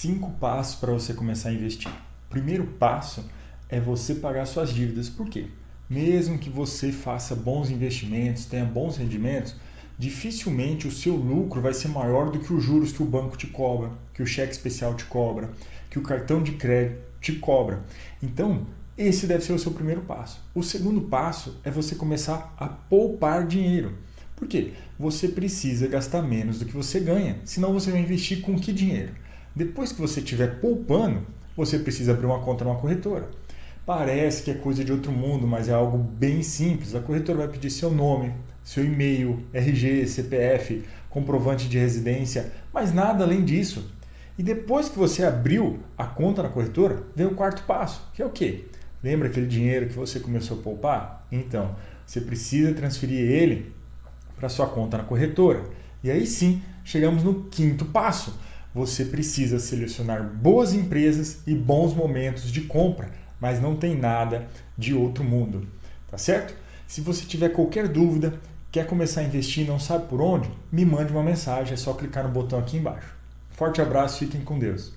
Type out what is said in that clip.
cinco passos para você começar a investir. Primeiro passo é você pagar suas dívidas. Por quê? Mesmo que você faça bons investimentos, tenha bons rendimentos, dificilmente o seu lucro vai ser maior do que os juros que o banco te cobra, que o cheque especial te cobra, que o cartão de crédito te cobra. Então, esse deve ser o seu primeiro passo. O segundo passo é você começar a poupar dinheiro. Por quê? Você precisa gastar menos do que você ganha, senão você vai investir com que dinheiro? Depois que você estiver poupando, você precisa abrir uma conta numa corretora. Parece que é coisa de outro mundo, mas é algo bem simples. A corretora vai pedir seu nome, seu e-mail, RG, CPF, comprovante de residência, mas nada além disso. E depois que você abriu a conta na corretora, vem o quarto passo, que é o quê? Lembra aquele dinheiro que você começou a poupar? Então, você precisa transferir ele para sua conta na corretora. E aí sim, chegamos no quinto passo. Você precisa selecionar boas empresas e bons momentos de compra, mas não tem nada de outro mundo, tá certo? Se você tiver qualquer dúvida, quer começar a investir e não sabe por onde, me mande uma mensagem, é só clicar no botão aqui embaixo. Forte abraço, fiquem com Deus.